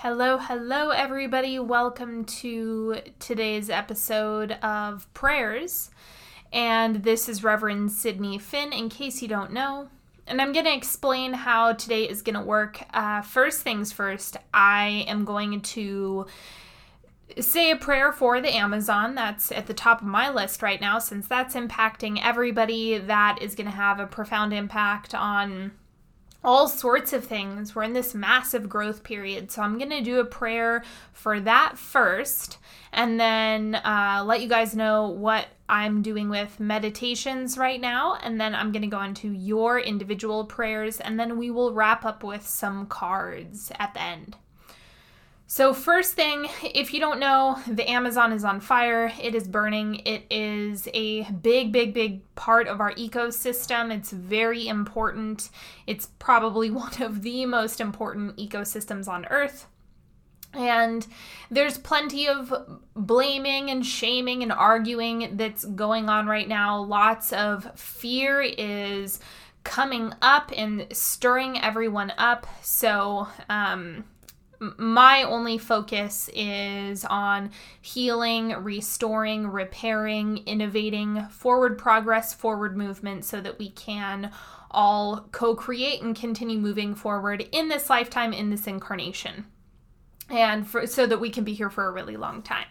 Hello, hello, everybody. Welcome to today's episode of Prayers. And this is Reverend Sydney Finn, in case you don't know. And I'm going to explain how today is going to work. Uh, first things first, I am going to say a prayer for the Amazon. That's at the top of my list right now, since that's impacting everybody. That is going to have a profound impact on all sorts of things. We're in this massive growth period. So I'm going to do a prayer for that first and then uh, let you guys know what I'm doing with meditations right now. And then I'm going to go into your individual prayers and then we will wrap up with some cards at the end. So, first thing, if you don't know, the Amazon is on fire. It is burning. It is a big, big, big part of our ecosystem. It's very important. It's probably one of the most important ecosystems on Earth. And there's plenty of blaming and shaming and arguing that's going on right now. Lots of fear is coming up and stirring everyone up. So, um, my only focus is on healing, restoring, repairing, innovating, forward progress, forward movement so that we can all co create and continue moving forward in this lifetime, in this incarnation, and for, so that we can be here for a really long time.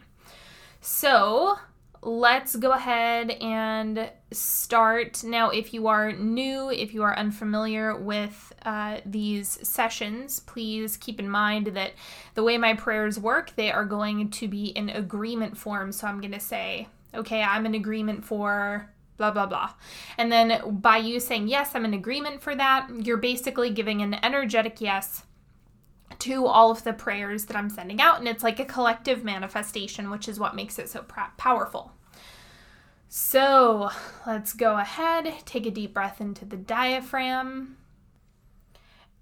So, let's go ahead and start. Now, if you are new, if you are unfamiliar with uh, these sessions, please keep in mind that the way my prayers work, they are going to be in agreement form. So I'm going to say, okay, I'm in agreement for blah, blah, blah. And then by you saying, yes, I'm in agreement for that, you're basically giving an energetic yes to all of the prayers that I'm sending out. And it's like a collective manifestation, which is what makes it so powerful. So let's go ahead, take a deep breath into the diaphragm.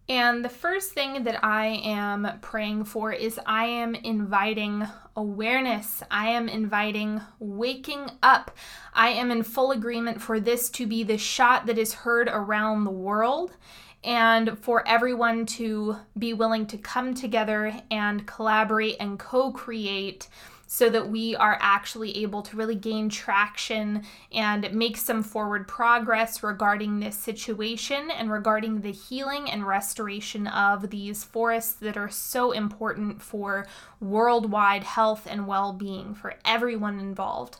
And the first thing that I am praying for is I am inviting awareness. I am inviting waking up. I am in full agreement for this to be the shot that is heard around the world and for everyone to be willing to come together and collaborate and co create so that we are actually able to really gain traction and make some forward progress regarding this situation and regarding the healing and restoration of these forests that are so important for worldwide health and well being for everyone involved.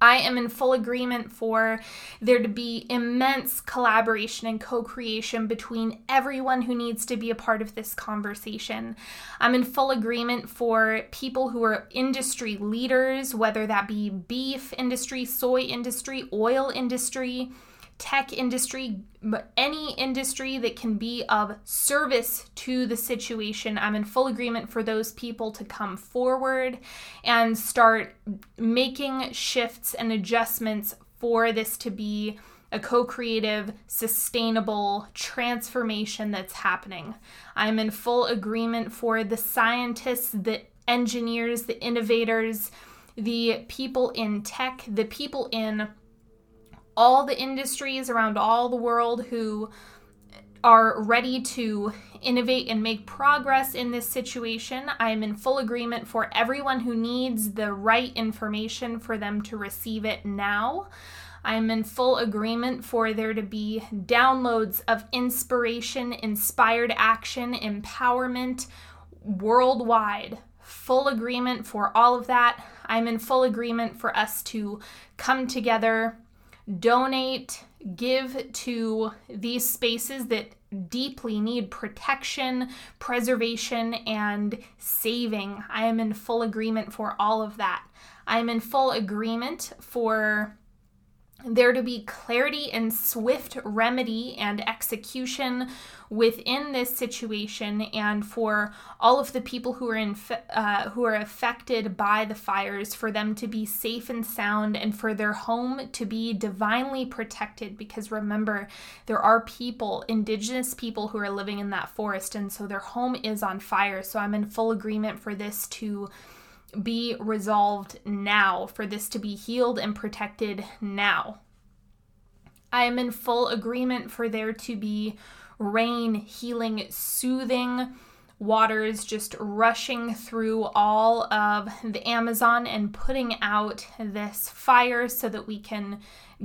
I am in full agreement for there to be immense collaboration and co creation between everyone who needs to be a part of this conversation. I'm in full agreement for people who are industry leaders, whether that be beef industry, soy industry, oil industry tech industry, any industry that can be of service to the situation. I'm in full agreement for those people to come forward and start making shifts and adjustments for this to be a co creative, sustainable transformation that's happening. I'm in full agreement for the scientists, the engineers, the innovators, the people in tech, the people in all the industries around all the world who are ready to innovate and make progress in this situation. I am in full agreement for everyone who needs the right information for them to receive it now. I am in full agreement for there to be downloads of inspiration, inspired action, empowerment worldwide. Full agreement for all of that. I'm in full agreement for us to come together donate, give to these spaces that deeply need protection, preservation, and saving. I am in full agreement for all of that. I am in full agreement for there to be clarity and swift remedy and execution within this situation and for all of the people who are in uh, who are affected by the fires for them to be safe and sound and for their home to be divinely protected. Because remember there are people indigenous people who are living in that forest and so their home is on fire. So i'm in full agreement for this to be resolved now, for this to be healed and protected now. I am in full agreement for there to be rain, healing, soothing waters just rushing through all of the Amazon and putting out this fire so that we can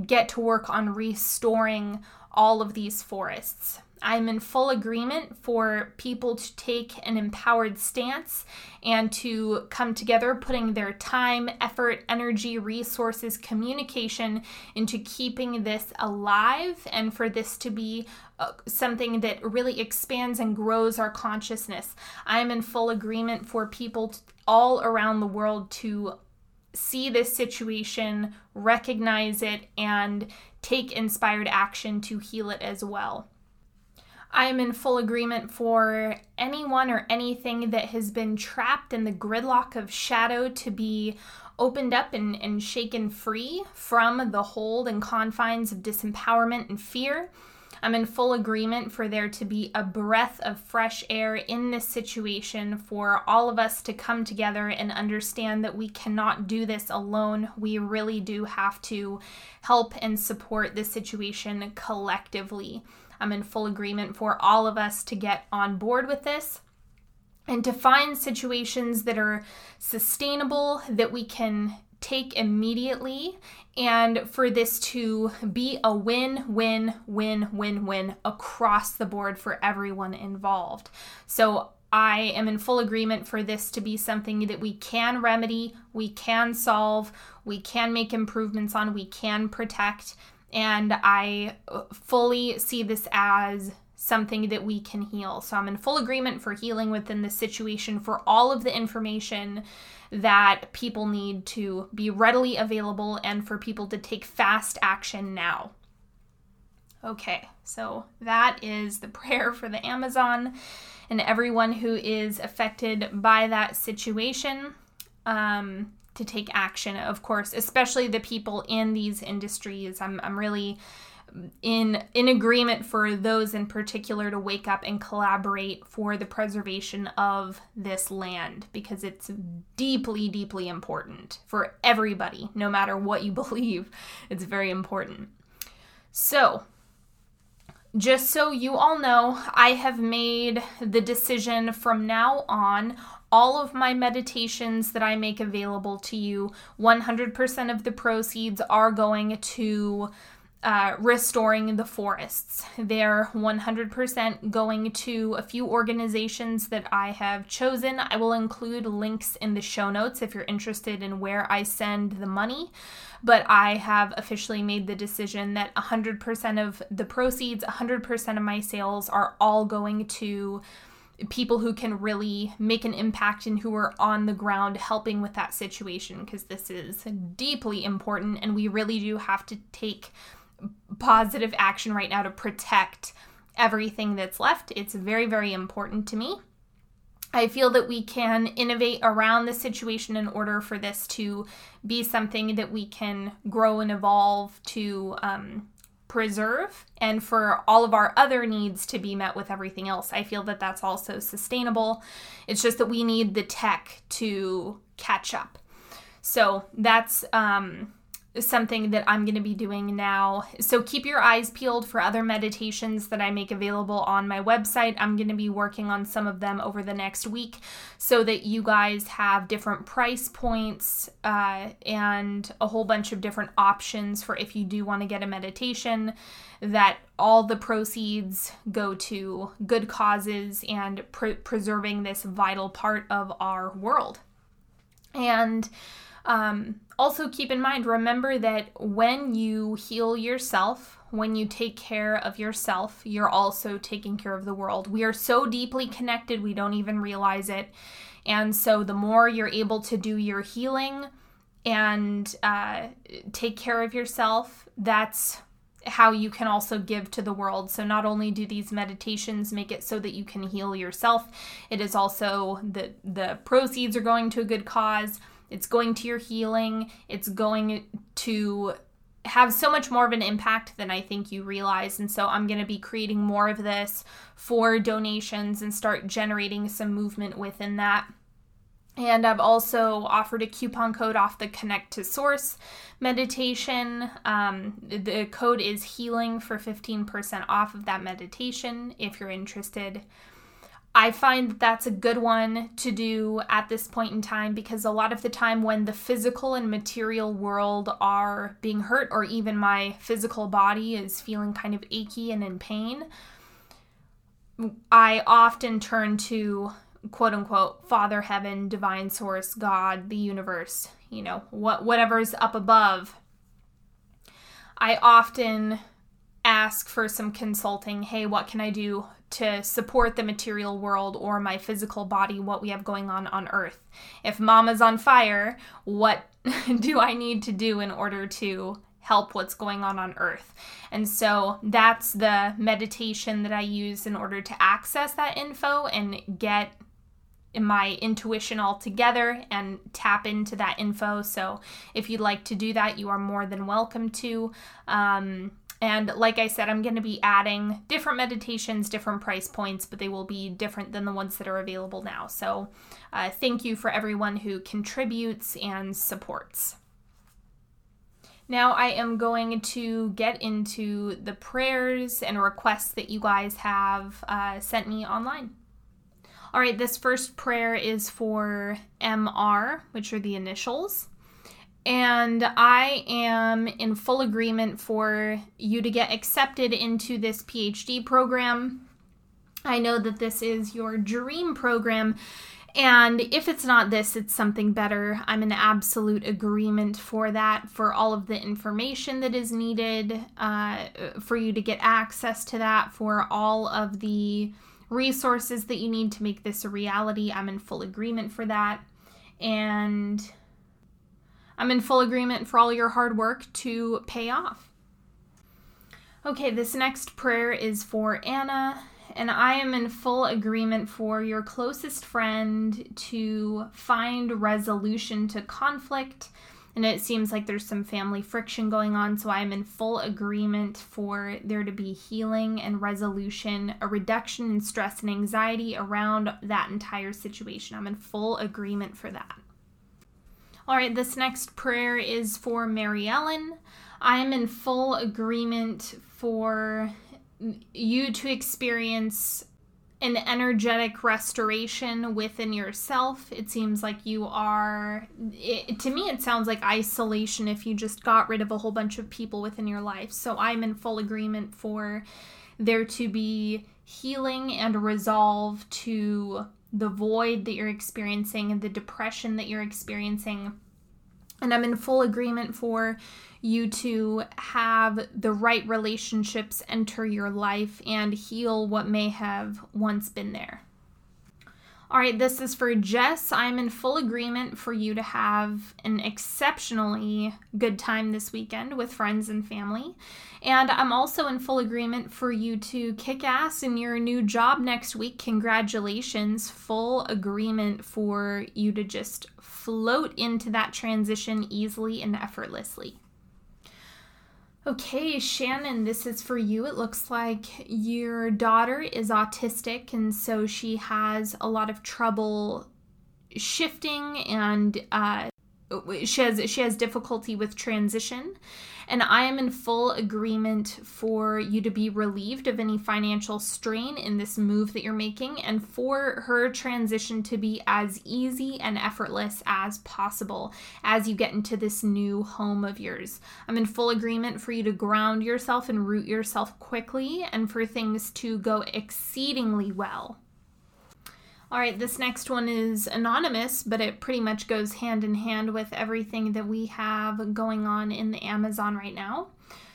get to work on restoring all of these forests. I'm in full agreement for people to take an empowered stance and to come together, putting their time, effort, energy, resources, communication into keeping this alive and for this to be uh, something that really expands and grows our consciousness. I'm in full agreement for people all around the world to see this situation, recognize it, and take inspired action to heal it as well. I am in full agreement for anyone or anything that has been trapped in the gridlock of shadow to be opened up and, and shaken free from the hold and confines of disempowerment and fear. I'm in full agreement for there to be a breath of fresh air in this situation for all of us to come together and understand that we cannot do this alone. We really do have to help and support this situation collectively. I'm in full agreement for all of us to get on board with this and to find situations that are sustainable that we can take immediately and for this to be a win win win win win across the board for everyone involved. So I am in full agreement for this to be something that we can remedy, we can solve, we can make improvements on, we can protect, and I fully see this as something that we can heal. So I'm in full agreement for healing within the situation for all of the information that people need to be readily available and for people to take fast action now. Okay, so that is the prayer for the Amazon and everyone who is affected by that situation. Um, to take action, of course, especially the people in these industries. I'm, I'm really in in agreement for those in particular to wake up and collaborate for the preservation of this land because it's deeply deeply important for everybody no matter what you believe it's very important so just so you all know, I have made the decision from now on all of my meditations that I make available to you, 100% of the proceeds are going to uh, restoring the forests. They're 100% going to a few organizations that I have chosen. I will include links in the show notes if you're interested in where I send the money. But I have officially made the decision that 100% of the proceeds, 100% of my sales are all going to people who can really make an impact and who are on the ground helping with that situation because this is deeply important and we really do have to take positive action right now to protect everything that's left. It's very, very important to me. I feel that we can innovate around the situation in order for this to be something that we can grow and evolve to um, preserve and for all of our other needs to be met with everything else. I feel that that's also sustainable. It's just that we need the tech to catch up. So that's um, something that I'm going to be doing now. So keep your eyes peeled for other meditations that I make available on my website. I'm going to be working on some of them over the next week so that you guys have different price points uh, and a whole bunch of different options for if you do want to get a meditation that all the proceeds go to good causes and pre- preserving this vital part of our world. And um, also, keep in mind, remember that when you heal yourself, when you take care of yourself, you're also taking care of the world. We are so deeply connected, we don't even realize it. And so, the more you're able to do your healing and uh, take care of yourself, that's how you can also give to the world. So not only do these meditations make it so that you can heal yourself, it is also that the proceeds are going to a good cause it's going to your healing. It's going to have so much more of an impact than I think you realize. And so I'm going to be creating more of this for donations and start generating some movement within that. And I've also offered a coupon code off the Connect to Source meditation. Um, the code is healing for 15% off of that meditation if you're interested. I find that that's a good one to do at this point in time because a lot of the time when the physical and material world are being hurt, or even my physical body is feeling kind of achy and in pain, I often turn to quote unquote Father Heaven, Divine Source, God, the universe, you know, what whatever's up above. I often ask for some consulting. Hey, what can I do to support the material world or my physical body, what we have going on on earth. If mama's on fire, what do I need to do in order to help what's going on on earth? And so that's the meditation that I use in order to access that info and get my intuition all together and tap into that info. So if you'd like to do that, you are more than welcome to. Um, and like I said, I'm going to be adding different meditations, different price points, but they will be different than the ones that are available now. So uh, thank you for everyone who contributes and supports. Now I am going to get into the prayers and requests that you guys have uh, sent me online. All right, this first prayer is for MR, which are the initials and I am in full agreement for you to get accepted into this PhD program. I know that this is your dream program, and if it's not this, it's something better. I'm in absolute agreement for that, for all of the information that is needed uh, for you to get access to that, for all of the resources that you need to make this a reality. I'm in full agreement for that. And I'm in full agreement for all your hard work to pay off. Okay, this next prayer is for Anna, and I am in full agreement for your closest friend to find resolution to conflict. And it seems like there's some family friction going on, so I'm in full agreement for there to be healing and resolution, a reduction in stress and anxiety around that entire situation. I'm in full agreement for that. All right, this next prayer is for Mary Ellen. I am in full agreement for you to experience an energetic restoration within yourself. It seems like you are, it, to me, it sounds like isolation if you just got rid of a whole bunch of people within your life. So I'm in full agreement for there to be healing and resolve to the void that you're experiencing and the depression that you're experiencing. And I'm in full agreement for you to have the right relationships enter your life and heal what may have once been there. All right, this is for Jess. I'm in full agreement for you to have an exceptionally good time this weekend with friends and family. And I'm also in full agreement for you to kick ass in your new job next week. Congratulations. Full agreement for you to just float into that transition easily and effortlessly. Okay, Shannon, this is for you. It looks like your daughter is autistic, and so she has a lot of trouble shifting and uh, she has she has difficulty with transition and I am in full agreement for you to be relieved of any financial strain in this move that you're making and for her transition to be as easy and effortless as possible as you get into this new home of yours. I'm in full agreement for you to ground yourself and root yourself quickly and for things to go exceedingly well. All right, this next one is anonymous, but it pretty much goes hand in hand with everything that we have going on in the Amazon right now.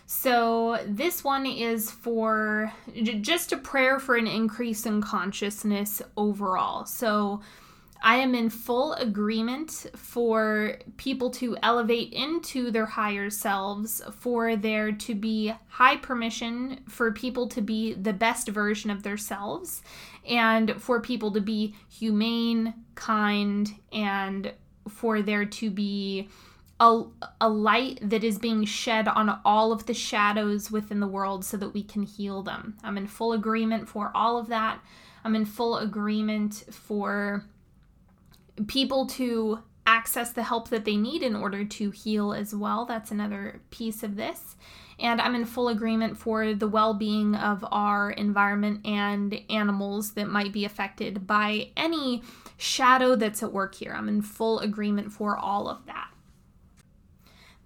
So, this one is for just a prayer for an increase in consciousness overall. So, I am in full agreement for people to elevate into their higher selves, for there to be high permission for people to be the best version of themselves, and for people to be humane, kind, and for there to be a, a light that is being shed on all of the shadows within the world so that we can heal them. I'm in full agreement for all of that. I'm in full agreement for people to access the help that they need in order to heal as well. That's another piece of this. And I'm in full agreement for the well being of our environment and animals that might be affected by any shadow that's at work here. I'm in full agreement for all of that.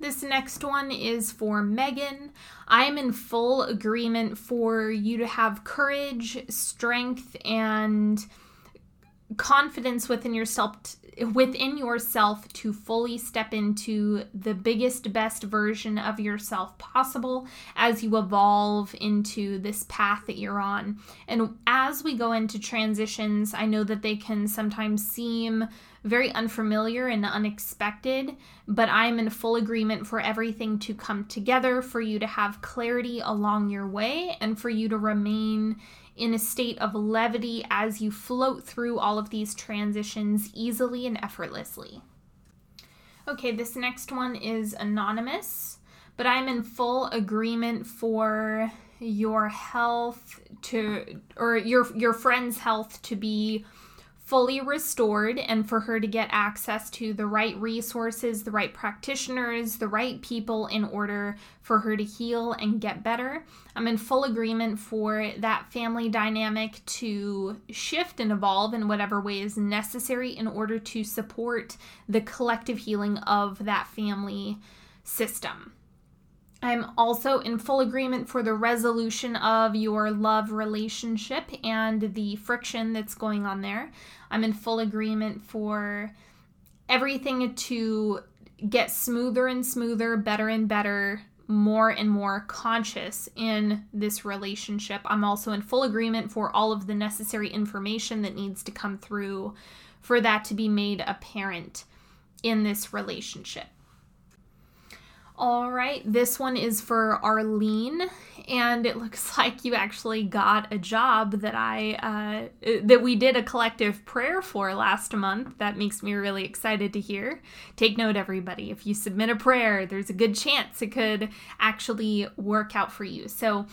This next one is for Megan. I am in full agreement for you to have courage, strength, and confidence within yourself within yourself to fully step into the biggest best version of yourself possible as you evolve into this path that you're on. And as we go into transitions i know that they can sometimes seem very unfamiliar and unexpected, but I'm in full agreement for everything to come together, for you to have clarity along your way, and for you to remain in a state of levity as you float through all of these transitions easily and effortlessly. Okay, this next one is anonymous, but I'm in full agreement for your health to or your your friend's health to be fully restored and for her to get access to the right resources, the right practitioners, the right people in order for her to heal and get better. I'm in full agreement for that family dynamic to shift and evolve in whatever way is necessary in order to support the collective healing of that family system. I'm also in full agreement for the resolution of your love relationship and the friction that's going on there. I'm in full agreement for everything to get smoother and smoother, better and better, more and more conscious in this relationship. I'm also in full agreement for all of the necessary information that needs to come through for that to be made apparent in this relationship. All right, this one is for Arlene, and it looks like you actually got a job that I uh, that we did a collective prayer for last month. That makes me really excited to hear. Take note, everybody. If you submit a prayer, there's a good chance it could actually work out for you. So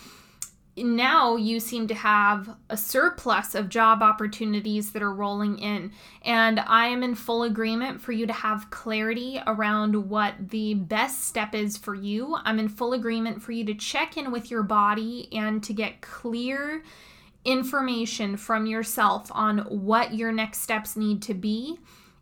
now you seem to have a surplus of job opportunities that are rolling in. And I am in full agreement for you to have clarity around what the best step is for you. I'm in full agreement for you to check in with your body and to get clear information from yourself on what your next steps need to be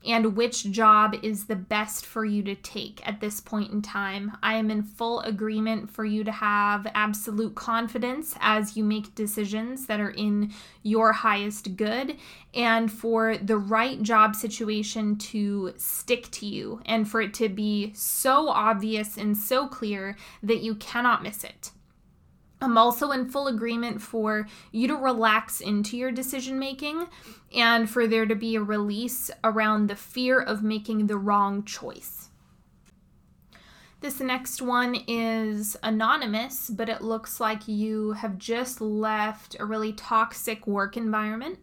and which job is the best for you to take at this point in time. I am in full agreement for you to have absolute confidence as you make decisions that are in your highest good and for the right job situation to stick to you and for it to be so obvious and so clear that you cannot miss it. I'm also in full agreement for you to relax into your decision making and for there to be a release around the fear of making the wrong choice. This next one is anonymous, but it looks like you have just left a really toxic work environment.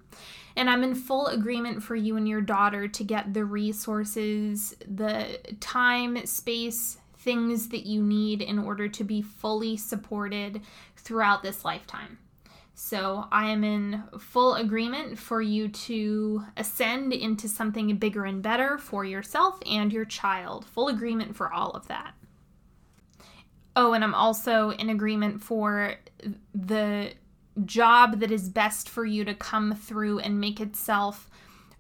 And I'm in full agreement for you and your daughter to get the resources, the time, space, things that you need in order to be fully supported throughout this lifetime. So I am in full agreement for you to ascend into something bigger and better for yourself and your child. Full agreement for all of that. Oh, and I'm also in agreement for the job that is best for you to come through and make itself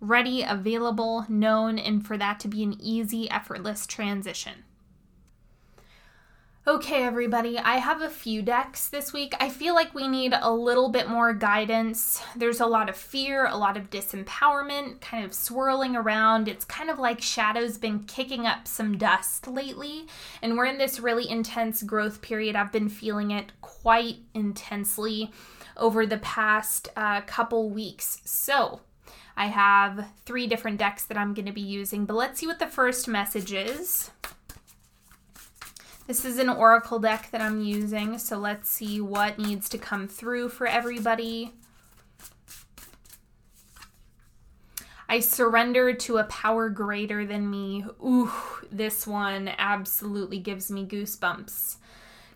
ready, available, known, and for that to be an easy, effortless transition. Okay, everybody, I have a few decks this week. I feel like we need a little bit more guidance. There's a lot of fear, a lot of disempowerment kind of swirling around. It's kind of like Shadow's been kicking up some dust lately, and we're in this really intense growth period. I've been feeling it quite intensely over the past uh, couple weeks. So, I have three different decks that I'm going to be using, but let's see what the first message is. This is an oracle deck that I'm using, so let's see what needs to come through for everybody. I surrender to a power greater than me. Ooh, this one absolutely gives me goosebumps.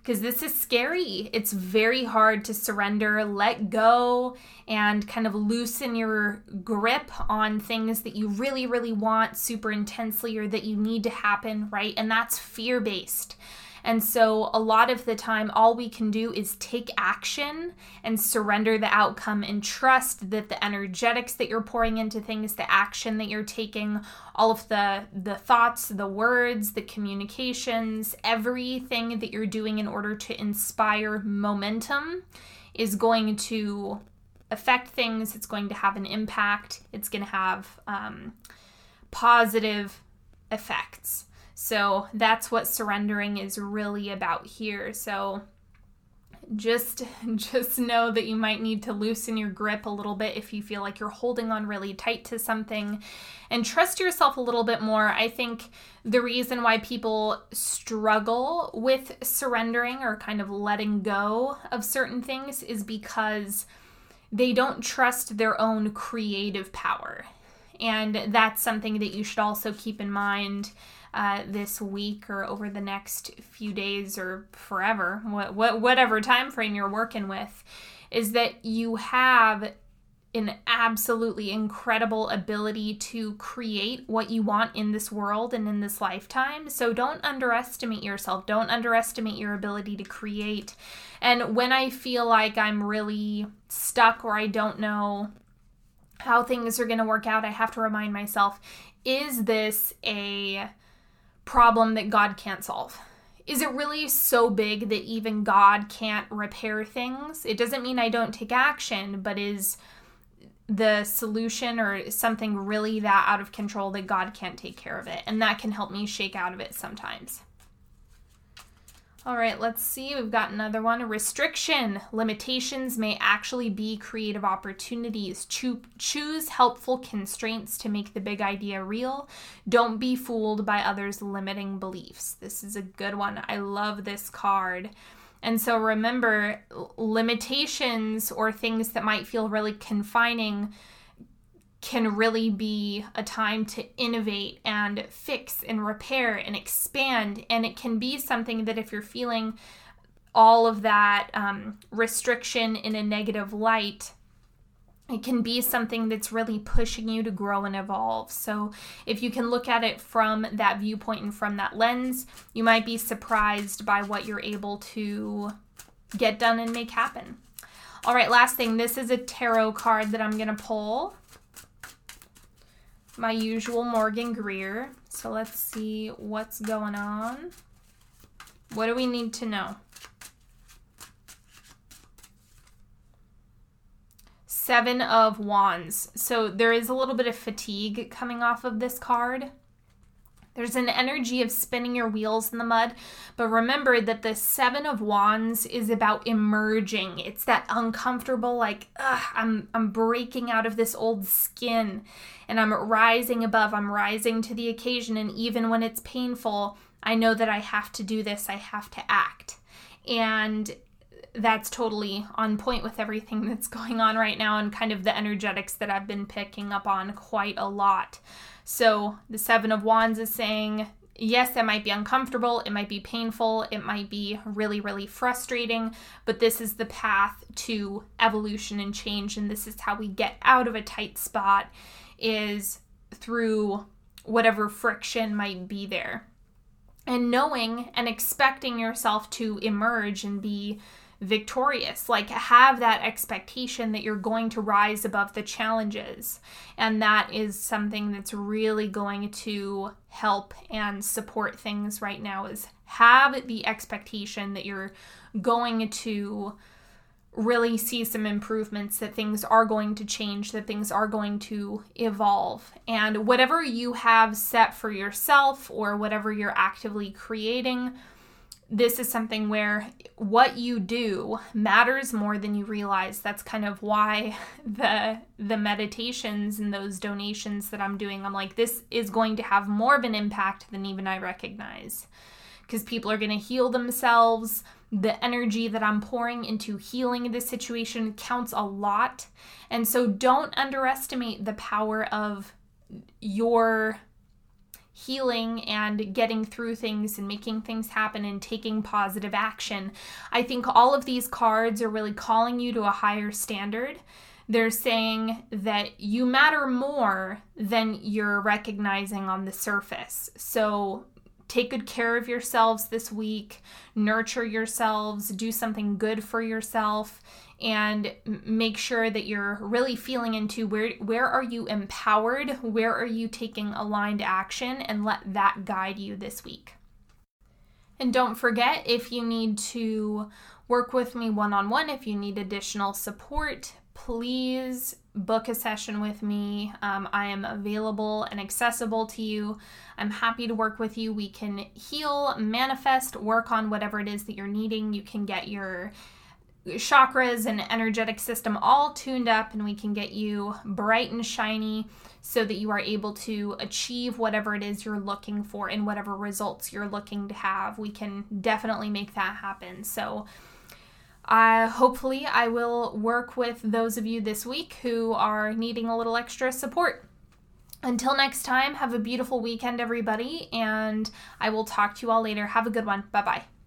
Because this is scary. It's very hard to surrender, let go, and kind of loosen your grip on things that you really, really want super intensely or that you need to happen, right? And that's fear based. And so, a lot of the time, all we can do is take action and surrender the outcome and trust that the energetics that you're pouring into things, the action that you're taking, all of the, the thoughts, the words, the communications, everything that you're doing in order to inspire momentum is going to affect things. It's going to have an impact. It's going to have um, positive effects. So that's what surrendering is really about here. So just just know that you might need to loosen your grip a little bit if you feel like you're holding on really tight to something and trust yourself a little bit more. I think the reason why people struggle with surrendering or kind of letting go of certain things is because they don't trust their own creative power. And that's something that you should also keep in mind uh, this week or over the next few days or forever, what, what, whatever time frame you're working with, is that you have an absolutely incredible ability to create what you want in this world and in this lifetime. So don't underestimate yourself. Don't underestimate your ability to create. And when I feel like I'm really stuck or I don't know how things are going to work out, I have to remind myself is this a problem that God can't solve? Is it really so big that even God can't repair things? It doesn't mean I don't take action, but is the solution or something really that out of control that God can't take care of it? And that can help me shake out of it sometimes. All right, let's see. We've got another one. Restriction. Limitations may actually be creative opportunities. Cho- choose helpful constraints to make the big idea real. Don't be fooled by others' limiting beliefs. This is a good one. I love this card. And so remember, limitations or things that might feel really confining can really be a time to innovate and fix and repair and expand. And it can be something that if you're feeling all of that um, restriction in a negative light, it can be something that's really pushing you to grow and evolve. So, if you can look at it from that viewpoint and from that lens, you might be surprised by what you're able to get done and make happen. All right, last thing this is a tarot card that I'm going to pull my usual Morgan Greer. So let's see what's going on. What do we need to know? Seven of Wands. So there is a little bit of fatigue coming off of this card. There's an energy of spinning your wheels in the mud, but remember that the Seven of Wands is about emerging. It's that uncomfortable, like, I'm I'm breaking out of this old skin, and I'm rising above. I'm rising to the occasion, and even when it's painful, I know that I have to do this. I have to act, and that's totally on point with everything that's going on right now, and kind of the energetics that I've been picking up on quite a lot. So the Seven of Wands is saying, yes, that might be uncomfortable, it might be painful, it might be really, really frustrating, but this is the path to evolution and change, and this is how we get out of a tight spot is through whatever friction might be there. And knowing and expecting yourself to emerge and be victorious. Like, have that expectation that you're going to rise above the challenges. And that is something that's really going to help and support things right now is have the expectation that you're going to really see some improvements that things are going to change that things are going to evolve and whatever you have set for yourself or whatever you're actively creating this is something where what you do matters more than you realize. That's kind of why the the meditations and those donations that I'm doing I'm like this is going to have more of an impact than even I recognize. Because people are going to heal themselves. The energy that I'm pouring into healing this situation counts a lot. And so don't underestimate the power of your healing and getting through things and making things happen and taking positive action. I think all of these cards are really calling you to a higher standard. They're saying that you matter more than you're recognizing on the surface. So take good care of yourselves this week, nurture yourselves, do something good for yourself and make sure that you're really feeling into where where are you empowered, where are you taking aligned action and let that guide you this week. And don't forget if you need to work with me one-on-one, if you need additional support, please book a session with me. Um, I am available and accessible to you. I'm happy to work with you. We can heal, manifest, work on whatever it is that you're needing. You can get your chakras and energetic system all tuned up and we can get you bright and shiny so that you are able to achieve whatever it is you're looking for and whatever results you're looking to have. We can definitely make that happen. So, uh, hopefully, I will work with those of you this week who are needing a little extra support. Until next time, have a beautiful weekend, everybody, and I will talk to you all later. Have a good one. Bye bye.